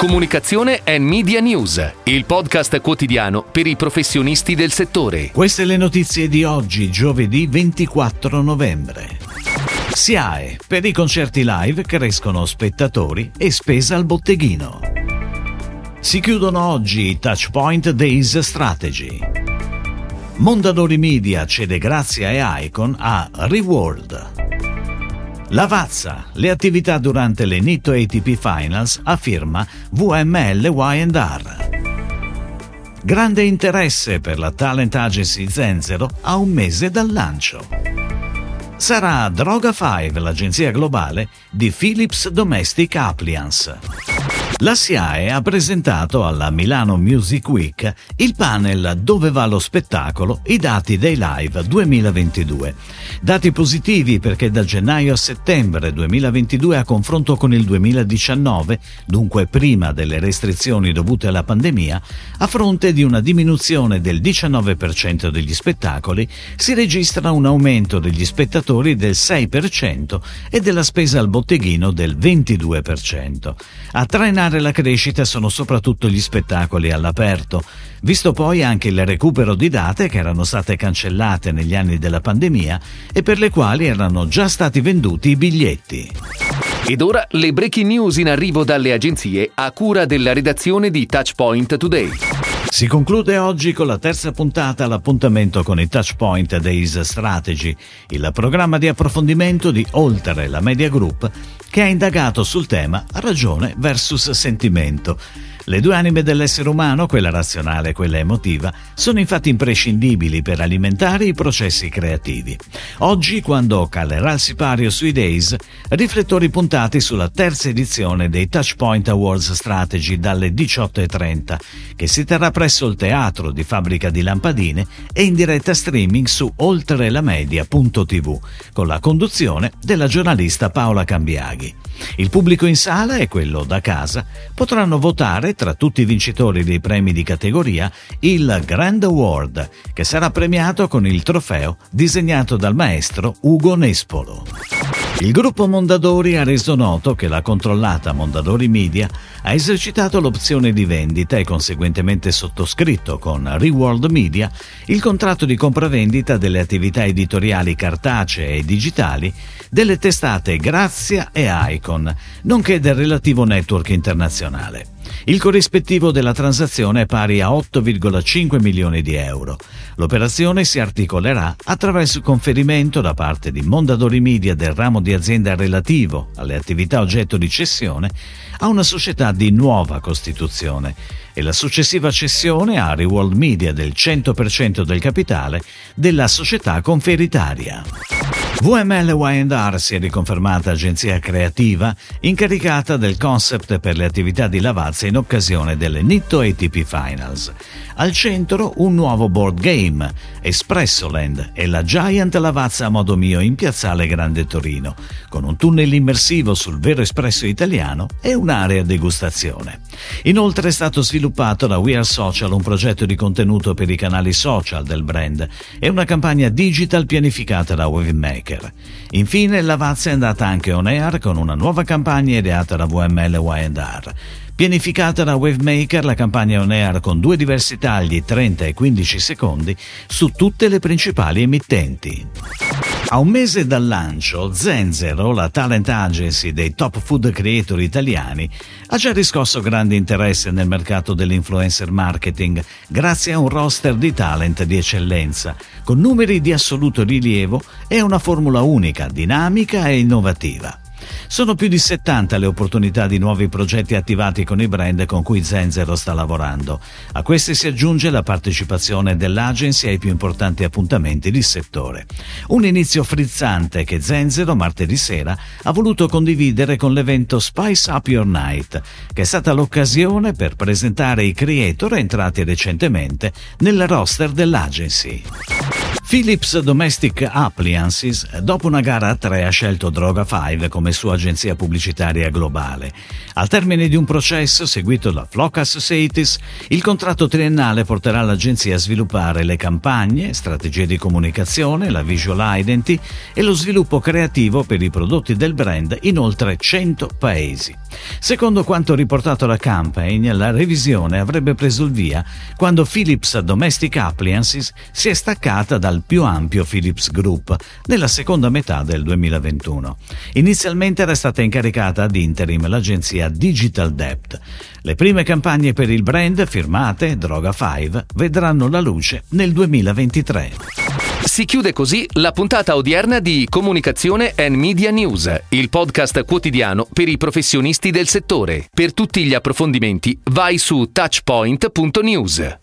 Comunicazione e Media News, il podcast quotidiano per i professionisti del settore. Queste le notizie di oggi, giovedì 24 novembre. SIAE, per i concerti live crescono spettatori e spesa al botteghino. Si chiudono oggi i Touchpoint Days Strategy. Mondadori Media cede Grazia e Icon a Reward. Lavazza, le attività durante le Nitto ATP Finals a firma VML Y&R. Grande interesse per la talent agency Zenzero a un mese dal lancio. Sarà Droga 5 l'agenzia globale di Philips Domestic Appliance. La SIAE ha presentato alla Milano Music Week il panel Dove va lo spettacolo? I dati dei live 2022. Dati positivi perché da gennaio a settembre 2022 a confronto con il 2019, dunque prima delle restrizioni dovute alla pandemia, a fronte di una diminuzione del 19% degli spettacoli, si registra un aumento degli spettatori del 6% e della spesa al botteghino del 22%. A trainare la crescita sono soprattutto gli spettacoli all'aperto, visto poi anche il recupero di date che erano state cancellate negli anni della pandemia e per le quali erano già stati venduti i biglietti. Ed ora le breaking news in arrivo dalle agenzie a cura della redazione di Touchpoint Today. Si conclude oggi con la terza puntata l'appuntamento con i Touchpoint Days Strategy, il programma di approfondimento di Oltre la Media Group che ha indagato sul tema ragione versus sentimento le due anime dell'essere umano, quella razionale e quella emotiva, sono infatti imprescindibili per alimentare i processi creativi. Oggi, quando calerà il sipario sui Days, riflettori puntati sulla terza edizione dei Touchpoint Awards Strategy dalle 18.30, che si terrà presso il Teatro di Fabbrica di Lampadine e in diretta streaming su oltrelamedia.tv, con la conduzione della giornalista Paola Cambiaghi. Il pubblico in sala e quello da casa potranno votare tra tutti i vincitori dei premi di categoria il Grand Award, che sarà premiato con il trofeo disegnato dal maestro Ugo Nespolo. Il gruppo Mondadori ha reso noto che la controllata Mondadori Media ha esercitato l'opzione di vendita e conseguentemente sottoscritto con Reworld Media il contratto di compravendita delle attività editoriali cartacee e digitali delle testate Grazia e Icon, nonché del relativo network internazionale. Il corrispettivo della transazione è pari a 8,5 milioni di euro. L'operazione si articolerà attraverso il conferimento da parte di Mondadori Media del ramo di azienda relativo alle attività oggetto di cessione a una società di nuova costituzione e la successiva cessione a Reworld Media del 100% del capitale della società conferitaria. VML Y&R si è riconfermata agenzia creativa incaricata del concept per le attività di Lavazza in occasione delle Nitto ATP Finals. Al centro un nuovo board game, Espressoland e la Giant Lavazza a modo mio in piazzale Grande Torino, con un tunnel immersivo sul vero espresso italiano e un'area degustazione. Inoltre è stato sviluppato da We Are Social un progetto di contenuto per i canali social del brand e una campagna digital pianificata da Wavemaker Hacker. Infine Lavazza è andata anche on air con una nuova campagna ideata da VML Y&R. Pianificata da Wavemaker, la campagna on air con due diversi tagli, 30 e 15 secondi, su tutte le principali emittenti. A un mese dal lancio, Zenzero, la talent agency dei top food creator italiani, ha già riscosso grande interesse nel mercato dell'influencer marketing grazie a un roster di talent di eccellenza, con numeri di assoluto rilievo e una formula unica, dinamica e innovativa. Sono più di 70 le opportunità di nuovi progetti attivati con i brand con cui Zenzero sta lavorando. A queste si aggiunge la partecipazione dell'agency ai più importanti appuntamenti di settore. Un inizio frizzante che Zenzero martedì sera ha voluto condividere con l'evento Spice Up Your Night, che è stata l'occasione per presentare i creator entrati recentemente nel roster dell'agency. Philips Domestic Appliances, dopo una gara a tre, ha scelto Droga 5 come sua agenzia pubblicitaria globale. Al termine di un processo seguito da Flocas Seitis, il contratto triennale porterà l'agenzia a sviluppare le campagne, strategie di comunicazione, la visual identity e lo sviluppo creativo per i prodotti del brand in oltre 100 paesi. Secondo quanto riportato da Campaign, la revisione avrebbe preso il via quando Philips Domestic Appliances si è staccata dal più ampio Philips Group nella seconda metà del 2021. Inizialmente era stata incaricata ad interim l'agenzia Digital Debt. Le prime campagne per il brand firmate Droga 5 vedranno la luce nel 2023. Si chiude così la puntata odierna di Comunicazione and Media News, il podcast quotidiano per i professionisti del settore. Per tutti gli approfondimenti vai su touchpoint.news.